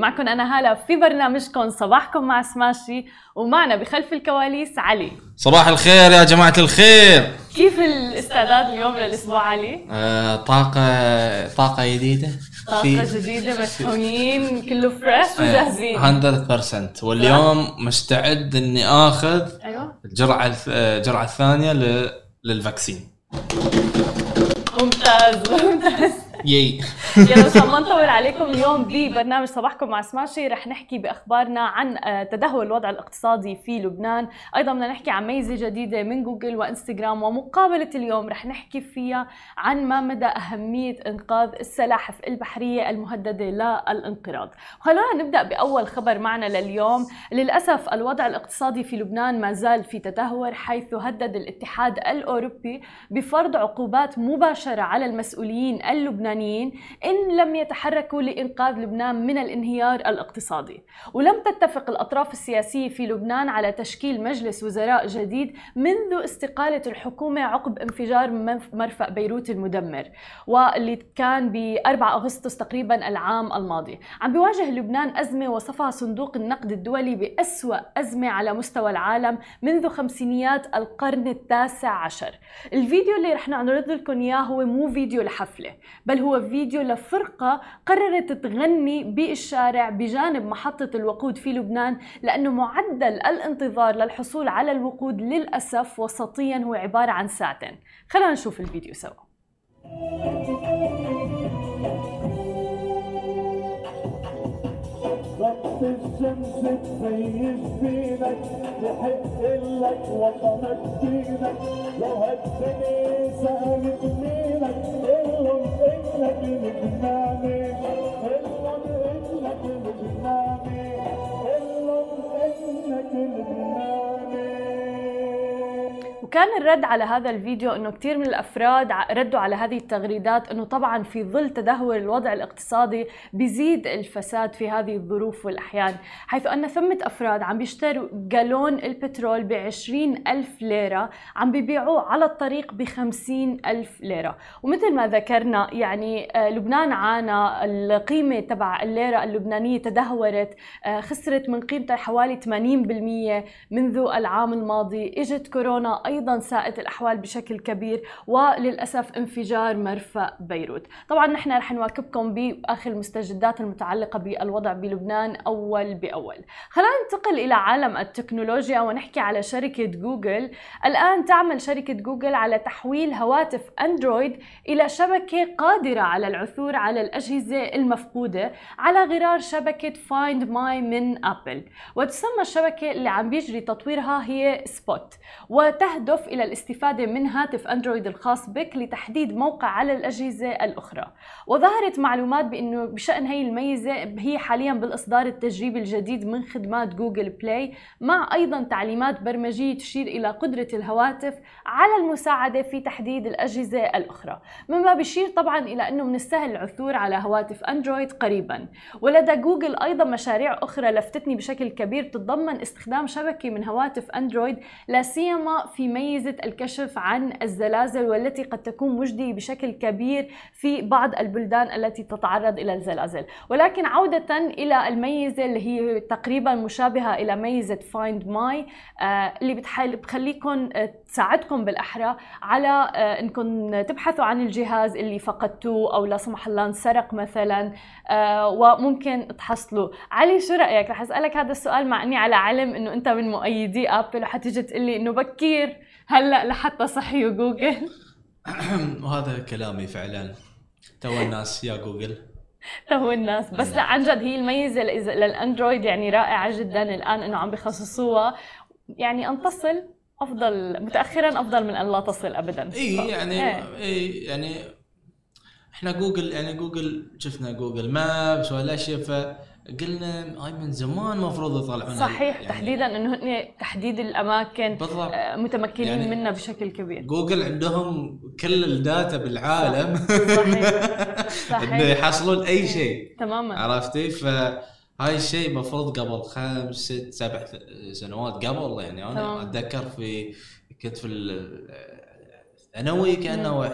معكم أنا هالة في برنامجكم صباحكم مع سماشي ومعنا بخلف الكواليس علي. صباح الخير يا جماعة الخير. كيف الاستعداد اليوم للأسبوع علي؟ آه طاقة طاقة جديدة. طاقة جديدة مشحونين كله fresh وجاهزين. 100% واليوم مستعد إني آخذ أيوه. الجرعة الث- آه، الجرعة الثانية لل vaccine. ممتاز ممتاز. يي يلا مشان ما نطول عليكم اليوم ببرنامج صباحكم مع سماشي. رح نحكي بأخبارنا عن آه، تدهور الوضع الاقتصادي في لبنان، أيضا بدنا نحكي عن ميزة جديدة من جوجل وإنستغرام. ومقابلة اليوم رح نحكي فيها عن ما مدى أهمية إنقاذ السلاحف البحرية المهددة للانقراض. وخلونا نبدأ بأول خبر معنا لليوم، للأسف الوضع الاقتصادي في لبنان ما زال في تدهور حيث هدد الاتحاد الأوروبي بفرض عقوبات مباشرة على المسؤولين اللبنانيين إن لم يتحركوا لإنقاذ لبنان من الانهيار الاقتصادي. ولم تتفق الأطراف السياسية في لبنان على تشكيل مجلس وزراء جديد منذ استقالة الحكومة عقب انفجار مرفأ بيروت المدمر واللي كان ب 4 أغسطس تقريبا العام الماضي. عم بيواجه لبنان أزمة وصفها صندوق النقد الدولي بأسوأ أزمة على مستوى العالم منذ خمسينيات القرن التاسع عشر. الفيديو اللي رح نعرض لكم إياه هو مو فيديو لحفلة بل هو فيديو لفرقة قررت تغني بالشارع بجانب محطة الوقود في لبنان لأنه معدل الانتظار للحصول على الوقود للأسف وسطيا هو عبارة عن ساعتين. خلينا نشوف الفيديو سوا. ضغط الشمس فينك يحق لك وطنك دينك لو هالدنيا قلهم انك وكان الرد على هذا الفيديو إنه كثير من الأفراد ردوا على هذه التغريدات إنه طبعا في ظل تدهور الوضع الاقتصادي بيزيد الفساد في هذه الظروف والأحيان حيث أن ثمة أفراد عم بيشتروا جالون البترول ب ألف ليرة عم بيبيعوه على الطريق ب ألف ليرة. ومثل ما ذكرنا يعني آه، لبنان عانى القيمة تبع الليرة اللبنانية تدهورت آه، خسرت من قيمتها حوالي 80% منذ العام الماضي إجت كورونا أيضا ساءت الأحوال بشكل كبير وللأسف انفجار مرفأ بيروت. طبعا نحن رح نواكبكم بآخر المستجدات المتعلقة بالوضع بلبنان أول بأول. خلينا ننتقل إلى عالم التكنولوجيا ونحكي على شركة جوجل. الآن تعمل شركة جوجل على تحويل هواتف أندرويد إلى شبكة قادرة على العثور على الأجهزة المفقودة على غرار شبكة Find My من أبل. وتسمى الشبكة اللي عم بيجري تطويرها هي Spot وتهدف إلى الاستفادة من هاتف أندرويد الخاص بك لتحديد موقع على الأجهزة الأخرى. وظهرت معلومات بأنه بشأن هي الميزة هي حاليا بالإصدار التجريبي الجديد من خدمات Google Play مع أيضا تعليمات برمجية تشير إلى قدرة الهواتف على المساعدة في تحديد الأجهزة الأخرى. مما بيشير طبعا إلى أنه من السهل العثور على هواتف أندرويد قريبا. ولدى جوجل أيضا مشاريع أخرى لفتتني بشكل كبير تتضمن استخدام شبكة من هواتف أندرويد لا سيما في ميزه الكشف عن الزلازل والتي قد تكون مجدية بشكل كبير في بعض البلدان التي تتعرض إلى الزلازل. ولكن عودة إلى الميزة اللي هي تقريبا مشابهة إلى ميزة Find My اللي بتخليكم آه، تساعدكم بالأحرى على آه، انكم تبحثوا عن الجهاز اللي فقدتوه أو لا سمح الله انسرق مثلا آه، وممكن تحصلوا علي شو رأيك؟ رح أسألك هذا السؤال مع إني على علم إنه أنت من مؤيدي آبل وحتيجي تقول لي إنه بكير. هلا لحتى صحيوا جوجل. وهذا كلامي فعلا. تو الناس يا جوجل. تو الناس. بس لا عن جد هي الميزة للأندرويد يعني رائعة جدا الآن إنه عم بخصصوها. يعني أن تصل أفضل متاخرا أفضل من أن لا تصل ابدا. إي يعني إيه. إي يعني إحنا جوجل يعني جوجل شفنا جوجل maps والاشياء فقلنا هاي من زمان المفروض يطلعون صحيح يعني تحديدا إنه هن تحديد الأماكن بالضبط. آه، متمكنين يعني- منها بشكل كبير. جوجل عندهم كل ال data بالعالم. صحيح. صحيح. إنه يحصلون أي شيء. تماما. عرفتي؟ فهاي الشيء المفروض قبل خمس ست سبع سنوات قبل يعني أنا تمام. أتذكر في كنت في ال- ثانوي كأنه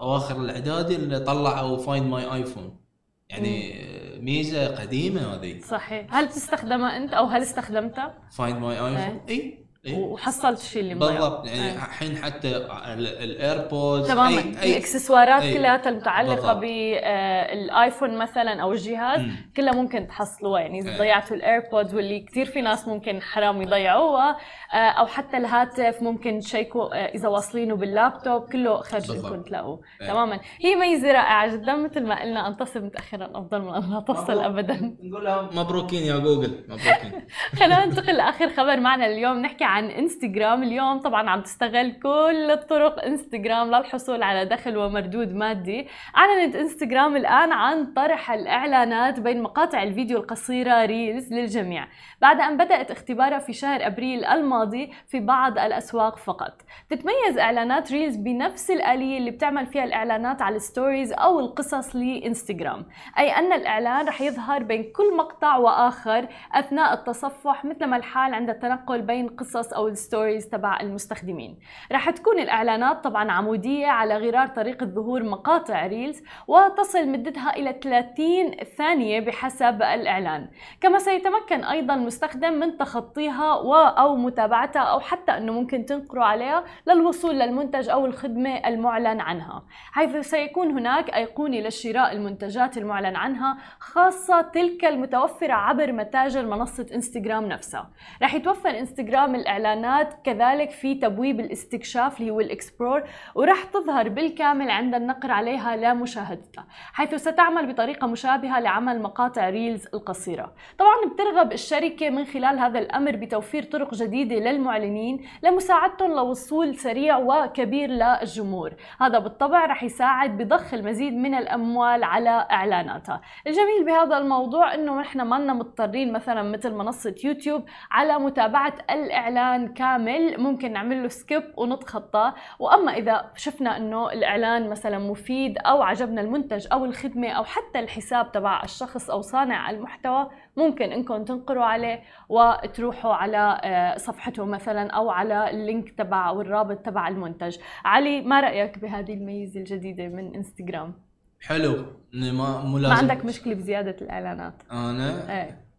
أواخر الإعدادي اللي طلعوا find my iPhone يعني ميزة قديمة هذه. صحيح. هل تستخدمها أنت أو هل استخدمتها؟ Find My iPhone اي وحصلت الشيء اللي مضيع إيه. بالضبط يعني إيه. الحين حتى ال AirPods تماما الإكسسوارات أي. كلها المتعلقه. بالايفون مثلا أو الجهاز. كلها ممكن تحصلوها يعني إذا. ضيعتوا ال AirPods واللي كثير في ناس ممكن حرام يضيعوها آه، أو حتى الهاتف ممكن تشيكوا آه، إذا واصلينه باللابتوب كله خرج. انكم تلاقوه. تماما هي ميزة رائعة جدا مثل ما قلنا أن تصل متاخرا أفضل من أن لا تصل. ابدا نقول لهم مبروكين يا جوجل مبروكين خلينا ننتقل لآخر خبر معنا اليوم نحكي عن انستغرام اليوم. طبعا عم تستغل كل الطرق انستغرام للحصول على دخل ومردود مادي. أعلنت انستغرام الآن عن طرح الإعلانات بين مقاطع الفيديو القصيرة reels للجميع. بعد أن بدأت اختبارها في شهر أبريل الماضي في بعض الأسواق فقط. تتميز إعلانات reels بنفس الآلية اللي بتعمل فيها الإعلانات على ال stories أو القصص لإنستغرام. أي أن الإعلان رح يظهر بين كل مقطع وآخر أثناء التصفح مثل ما الحال عند التنقل بين قصص أو ال stories تبع المستخدمين. رح تكون الإعلانات طبعا عمودية على غرار طريقه ظهور مقاطع reels وتصل مدتها إلى 30 ثانية بحسب الإعلان. كما سيتمكن أيضا المستخدم من تخطيها و أو متابعتها أو حتى أنه ممكن تنقروا عليها للوصول للمنتج أو الخدمة المعلن عنها. حيث سيكون هناك ايقونه لشراء المنتجات المعلن عنها خاصة تلك المتوفرة عبر متاجر منصة إنستغرام نفسها. رح يتوفر إنستغرام الإعلانات كذلك في تبويب الاستكشاف اللي هو ال explore ورح تظهر بالكامل عند النقر عليها لمشاهدتها حيث ستعمل بطريقة مشابهة لعمل مقاطع reels القصيرة. طبعا بترغب الشركة من خلال هذا الأمر بتوفير طرق جديدة للمعلنين لمساعدتهم لوصول سريع وكبير للجمهور. هذا بالطبع رح يساعد بضخ المزيد من الأموال على إعلاناتها. الجميل بهذا الموضوع إنه نحن ما مضطرين مثلا مثل منصة يوتيوب على متابعة الإعلان كامل ممكن نعمل له skip ونتخطاه وأما إذا شفنا إنه الإعلان مثلا مفيد أو عجبنا المنتج أو الخدمة أو حتى الحساب تبع الشخص أو صانع المحتوى ممكن إنكم تنقروا عليه وتروحوا على آه، صفحته مثلا أو على ال link تبع أو الرابط تبع المنتج. علي ما رأيك بهذه الميزة الجديدة من انستغرام حلو. ما مو ما عندك مشكلة بزيادة الإعلانات. أنا؟ إيه.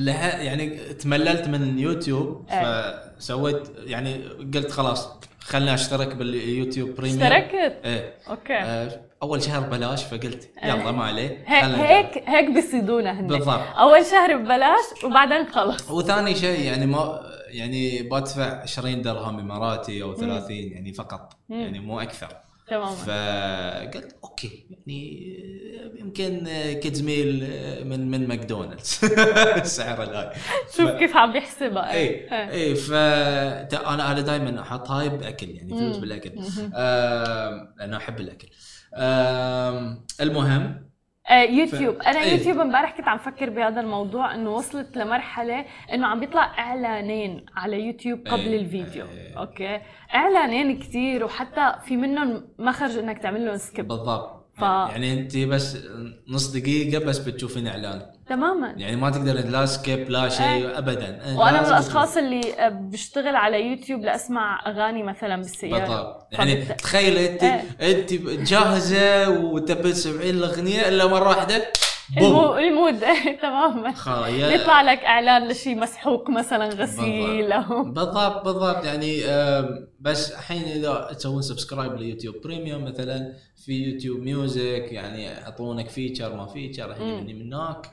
لها يعني تمللت من يوتيوب إيه. فسويت يعني قلت خلاص خلنا أشترك باليوتيوب premium اشتركت؟ إيه. أوكي. آه، أول شهر ببلاش فقلت يلا ما عليه هيك. هيك بيصيدونا هن. بالضبط. أول شهر ببلاش وبعدين خلص. وثاني شيء يعني ما يعني بدفع 20 درهم إماراتي أو 30 يعني فقط. مم. يعني مو أكثر. تماما فقلت أوكي يعني يمكن kids meal من من ماكدونالدز السعر الهاي شوف كيف عم يحسبها اي إيه. اي ف أنا أنا دائما أحط هاي بأكل يعني فلوس. بالأكل. آم، أنا أحب الأكل المهم يوتيوب ف- أنا إيه. يوتيوب امبارح كنت عم فكر بهذا الموضوع إنه وصلت لمرحلة إنه عم بيطلع إعلانين على يوتيوب قبل إيه. الفيديو إيه. أوكي إعلانين كتير وحتى في منهم مخرج إنك تعمل لهم skip بالضبط ف- يعني انت بس نص دقيقة بس بتشوفين إعلان تماما. يعني ما تقدر لا skip لا شيء ابدا. وأنا من الأشخاص اللي آه، بشتغل على يوتيوب لأسمع أغاني مثلا بالسيارة. بالضبط. يعني تخيل أنت إيه. أنت جاهزة وتبي تسمعين الأغنية إلا مرة واحدة. المو... ال mood. تماما يطلع لك إعلان لشيء مسحوق مثلا غسيل أو بالضبط بالضبط. يعني بس الحين إذا تسوون subscribe ليوتيوب premium مثلا في يوتيوب music يعني يعطونك feature ما feature هني من هناك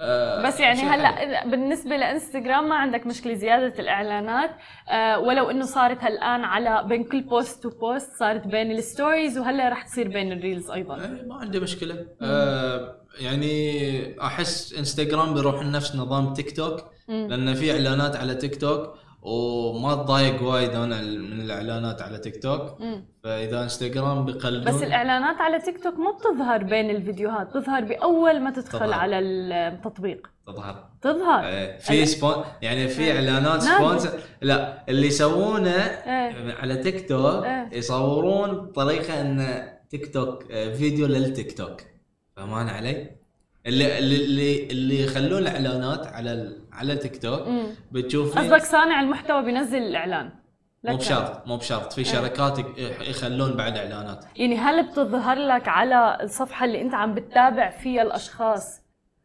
آه، بس يعني. هلا بالنسبة لإنستغرام ما عندك مشكلة زيادة الإعلانات آه ولو إنه صارت الان على بين كل post و post صارت بين ال stories وهلا رح تصير بين ال reels أيضا إيه، ما عندي مشكلة آه يعني أحس إنستغرام بيروح نفس نظام تيك توك. لأن في إعلانات على تيك توك وما تضايق وايد أنا من الإعلانات على تيك توك مم. فإذا إنستغرام بيقلدون بس الإعلانات على تيك توك ما بتظهر بين الفيديوهات بتظهر بأول ما تدخل تظهر. على التطبيق تظهر تظهر إيه، في spon يعني في إعلانات نادر. sponsor لا اللي يسوونه إيه. على تيك توك إيه. يصورون بطريقه إن تيك توك آه، فيديو للتيك توك فهمان علي؟ اللي اللي اللي, يخلون الإعلانات على على تيك توك. بتشوفين قصدك صانع المحتوى بينزل الاعلان مو بشرط مو بشرط. في شركات يخ- يخلون بعد إعلانات. يعني هل بتظهر لك على الصفحة اللي أنت عم بتتابع فيها الأشخاص؟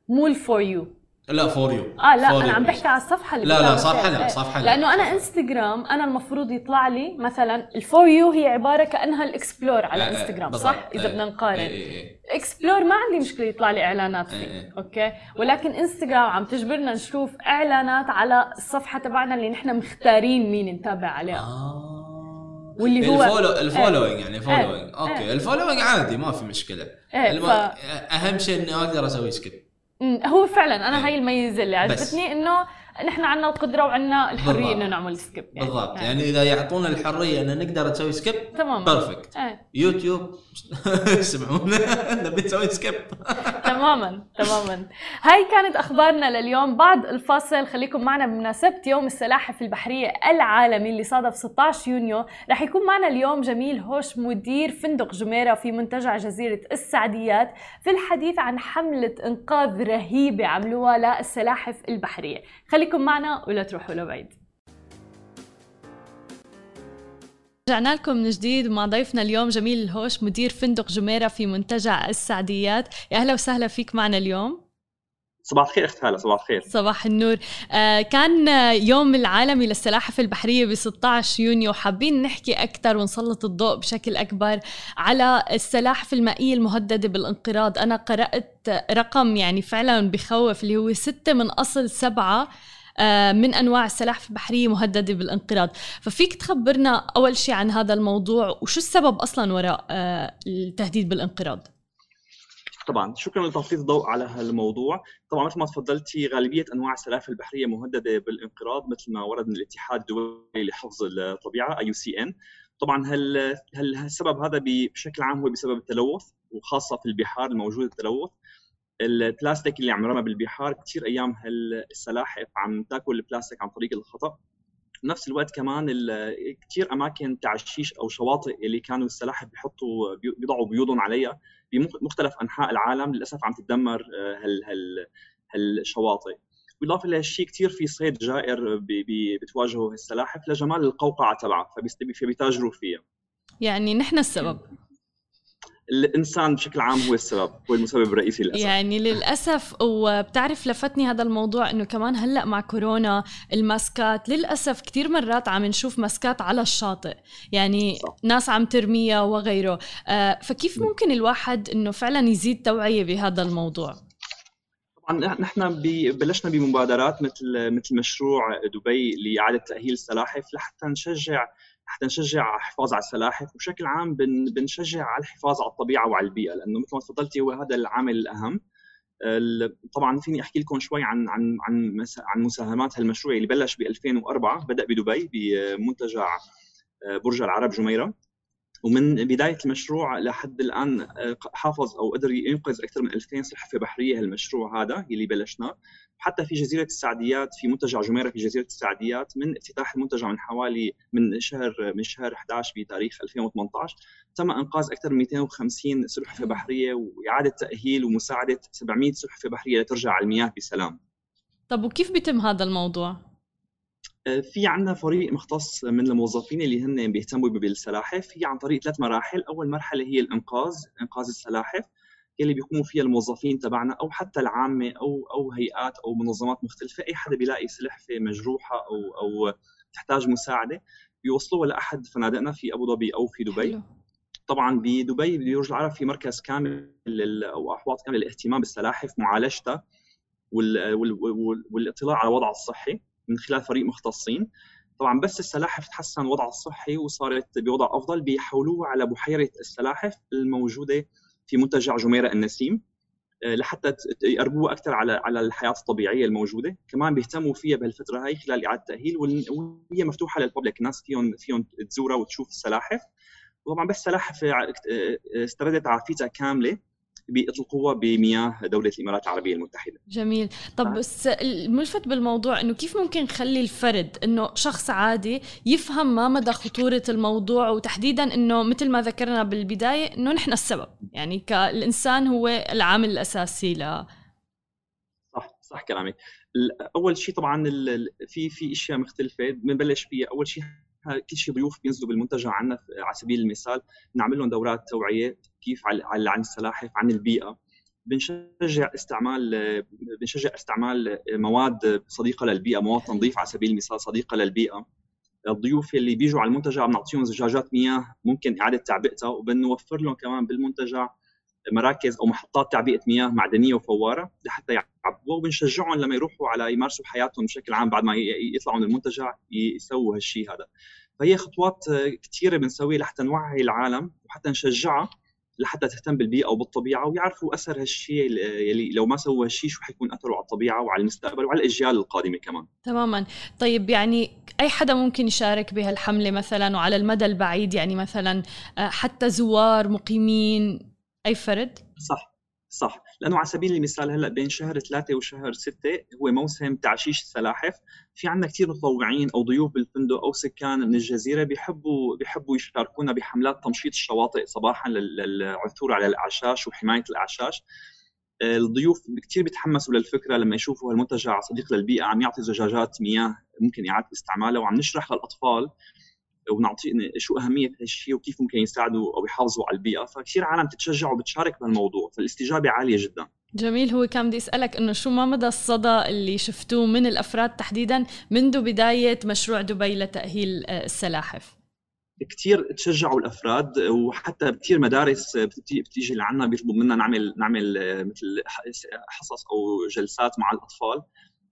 مو ال for you لا for you آه لا أنا عم بحكي على الصفحة اللي لا، لا، فيها. لا، إيه. صفحة لا. لأنه أنا انستغرام أنا المفروض يطلع لي مثلا ال for you هي عبارة كأنها ال explore على انستغرام صح إذا بدنا نقارن إيه. explore ما عندي مشكلة يطلع لي إعلانات إيه. فيه okay ولكن انستغرام عم تجبرنا نشوف إعلانات على الصفحة تبعنا اللي نحن مختارين مين نتابع عليها آه. واللي هو- ال follow ال following يعني following إيه. okay إيه. ال following عادي ما في مشكلة إيه، أهم شيء إني أقدر أسوي skip هو فعلا أنا. هاي الميزة اللي. عجبتني إنه نحن عندنا القدرة وعندنا الحرية. إنه نعمل skip يعني. بالضبط. إيه. يعني إذا يعطونا الحرية ان نقدر نسوي skip تمام perfect إيه يوتيوب. اسمعونا نبي نسوي سكيب تماما تماما. هاي كانت أخبارنا لليوم. بعد الفاصل خليكم معنا بمناسبة يوم السلاحف البحرية العالمي اللي صادف 16 يونيو. رح يكون معنا اليوم جميل هوش مدير فندق جميرة في منتجع جزيرة السعديات في الحديث عن حملة إنقاذ رهيبة عملوها للسلاحف البحرية. خليكم معنا ولا تروحوا لبعيد. رجعنا لكم من جديد مع ضيفنا اليوم جميل الهوش مدير فندق جميرة في منتجع السعديات. يا أهلا وسهلا فيك معنا اليوم. صباح الخير اخت هلا صباح الخير. صباح النور. آه كان يوم العالمي للسلاحف البحرية ب 16 يونيو حابين نحكي أكثر ونسلط الضوء بشكل أكبر على السلاحف المائية المهددة بالانقراض. أنا قرأت رقم يعني فعلا بخوف اللي هو ستة من أصل سبعة آه، من أنواع السلاحف البحرية مهددة بالانقراض. ففيك تخبرنا أول شيء عن هذا الموضوع وشو السبب أصلا وراء آه، التهديد بالانقراض؟ طبعا شكرا لتسليط الضوء على هالموضوع. طبعا مثل ما تفضلتي غالبية أنواع السلاحف البحرية مهددة بالانقراض مثل ما ورد من الاتحاد الدولي لحفظ الطبيعة اي سي ان طبعا هل هل السبب هذا بشكل عام هو بسبب التلوث وخاصة في البحار الموجود التلوث. البلاستيك اللي عم رمى بالبحار كثير أيام هالسلاحف عم تأكل البلاستيك عن طريق الخطأ. بنفس الوقت كمان كثير أماكن تعشيش أو شواطئ اللي كانوا السلاحف بيحطوا بي- بيضعوا بيوضهم عليها بمختلف أنحاء العالم للأسف عم تتدمر آه، هال هال هالشواطئ. بالاضافه لهالشيء كثير في صيد جائر بتواجهه السلاحف لجمال القوقعة تبعها فبيتاجروا فيها. يعني نحن السبب. الإنسان بشكل عام هو السبب هو المسبب الرئيسي للأسف. يعني للأسف وبتعرف لفتني هذا الموضوع إنه كمان هلأ مع كورونا الماسكات للأسف كتير مرات عم نشوف ماسكات على الشاطئ يعني صح. ناس عم ترميها وغيره. آه، فكيف ممكن الواحد إنه فعلا يزيد توعية بهذا الموضوع؟ طبعا نحن بلشنا بمبادرات مثل مثل مشروع دبي لإعادة تأهيل السلاحف لحتى نشجع حتى نشجع على الحفاظ على السلاحف وبشكل عام بن بنشجع على الحفاظ على الطبيعة وعلى البيئة لأنه مثل ما تفضلتي هو هذا العامل الأهم. ال- طبعا فيني أحكي لكم شوي عن عن عن عن مساهمات هالمشروع اللي بلش ب 2004 بدأ بدبي بمنتجع آه، برج العرب جميرة. ومن بداية المشروع لحد الآن آه، حافظ أو قدر ينقذ أكثر من 2000 سلحفاه بحرية هالمشروع هذا اللي بلشناه حتى في جزيرة السعديات في منتجع جميرة في جزيرة السعديات من افتتاح المنتجع من حوالي من شهر من شهر 11 بتاريخ 2018 تم إنقاذ أكثر من 250 سلحفاه بحرية وإعادة تأهيل ومساعدة 700 سلحفاه بحرية لترجع على المياه بسلام. طب وكيف بيتم هذا الموضوع؟ في عندنا فريق مختص من الموظفين اللي هن بيهتموا بالسلاحف. هي عن طريق ثلاث مراحل. أول مرحلة هي الإنقاذ إنقاذ السلاحف اللي بيقوموا فيها الموظفين تبعنا أو حتى العامة أو أو هيئات أو منظمات مختلفة. أي حدا بيلاقي سلحفه مجروحة أو أو تحتاج مساعدة بيوصلوها لأحد فنادقنا في أبو ظبي أو في دبي. حلو. طبعا بدبي برج العرب في مركز كامل أو أحواض كاملة للاهتمام بالسلاحف معالجتها وال- وال- وال- والاطلاع على وضعها الصحي. من خلال فريق مختصين. طبعا بس السلاحف تحسن وضعها الصحي وصارت بوضع أفضل بيحولوها على بحيرة السلاحف الموجودة في منتجع جميرة النسيم آه، لحتى يقربوها أكثر على على الحياة الطبيعية الموجودة. كمان بيهتموا فيها بهالفترة هاي خلال إعادة التاهيل وهي مفتوحة للببليك الناس فيهم فيهم تزورها وتشوف السلاحف. وطبعا بس سلاحف آه، آه، استردت عافيتها كاملة. بيطلقوها بمياه دولة الإمارات العربية المتحدة. جميل. طب آه. بس الملفت بالموضوع إنه كيف ممكن نخلي الفرد إنه شخص عادي يفهم ما مدى خطورة الموضوع وتحديدا إنه مثل ما ذكرنا بالبداية إنه نحن السبب يعني كالإنسان هو العامل الأساسي ل صح صح كلامك. أول شيء طبعا في في أشياء مختلفة بنبلش فيها. أول شيء كل شيء ضيوف بينزلوا بالمنتجع عنا على سبيل المثال نعمل لهم دورات توعية كيف عن السلاحف عن البيئة. بنشجع استعمال بنشجع استعمال مواد صديقة للبيئة مواد تنظيف على سبيل المثال صديقة للبيئة. الضيوف اللي بيجوا على المنتجع بنعطيهم زجاجات مياه ممكن إعادة تعبئتها وبنوفر لهم كمان بالمنتجع مراكز أو محطات تعبئة مياه معدنية وفوارة لحتى يعبوا وبنشجعهم لما يروحوا على يمارسوا حياتهم بشكل عام بعد ما يطلعوا من المنتجع يسووا هالشيء هذا. فهي خطوات كثيره بنسويها لحتى نوعي العالم وحتى نشجعها لحتى تهتم بالبيئة وبالطبيعه ويعرفوا اثر هالشيء يلي لو ما سووا هالشيء شو حيكون أثره على الطبيعة وعلى المستقبل وعلى الأجيال القادمة كمان. تماما. طيب يعني أي حدا ممكن يشارك بهالحملة مثلا وعلى المدى البعيد يعني مثلا آه، حتى زوار مقيمين أي فرد؟ صح صح. لأنه على سبيل المثال هلأ بين شهر ثلاثة وشهر ستة هو موسم تعشيش السلاحف. في عندنا كثير متطوعين أو ضيوف بالفندق أو سكان من الجزيرة بيحبوا بيحبوا يشاركونا بحملات تمشيط الشواطئ صباحا للعثور على الأعشاش وحماية الأعشاش. الضيوف كثير بيتحمسوا للفكرة لما يشوفوا هالمنتجع صديق للبيئة عم يعطي زجاجات مياه ممكن إعادة استعمالها وعم نشرح للأطفال ونعطي شو أهمية هالشيء وكيف ممكن يساعدوا أو يحافظوا على البيئة. فكثير عالم تتشجع وبتشارك بهالموضوع فالاستجابة عالية جدا. جميل. هو كان بدي أسألك إنه شو ما مدى الصدى اللي شفتوه من الأفراد تحديدا منذ بداية مشروع دبي لتأهيل آه، السلاحف؟ كثير تشجعوا الأفراد وحتى كثير مدارس بتيجي لعنا بيطلبوا منا نعمل نعمل آه، مثل حصص أو جلسات مع الأطفال.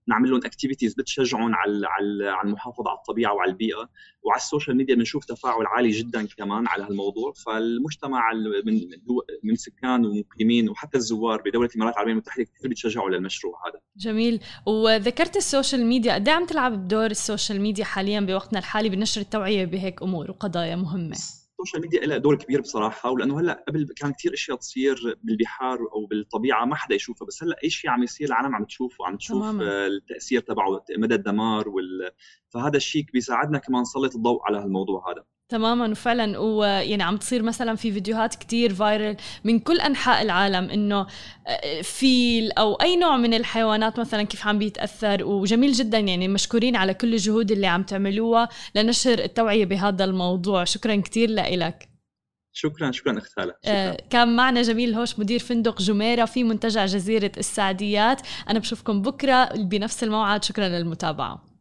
نعمل لهم activities بتشجعهم على على المحافظة على الطبيعة وعلى البيئة وعلى ال social media بنشوف تفاعل عالي جدا كمان على هالموضوع. فالمجتمع من من سكان ومقيمين وحتى الزوار بدولة الإمارات العربية المتحده كثير بيتشجعوا للمشروع هذا. جميل. وذكرت ال social media قد إيه عم تلعب دور ال social media حاليا بوقتنا الحالي بنشر التوعية بهيك أمور وقضايا مهمة؟ ال social media لها دور كبير بصراحة ولأنه هلأ قبل كان كثير أشياء تصير بالبحار أو بالطبيعة ما حدا يشوفها بس هلأ اي شيء عم يصير العالم عم تشوفه عم تشوف تماما. التأثير تبعه مدى الدمار وال... فهذا الشيء بيساعدنا كمان نسلط الضوء على هالموضوع هذا تماما. وفعلا ويعني عم تصير مثلا في فيديوهات كتير فايرل من كل أنحاء العالم إنه آه، فيل أو أي نوع من الحيوانات مثلا كيف عم بيتأثر. وجميل جدا يعني مشكورين على كل الجهود اللي عم تعملوها لنشر التوعية بهذا الموضوع. شكرا كثير لك شكرا شكرا اخت هلا آه كان معنا جميل هوش مدير فندق جميرة في منتجع جزيرة السعديات. أنا بشوفكم بكرة بنفس الموعد. شكرا للمتابعة.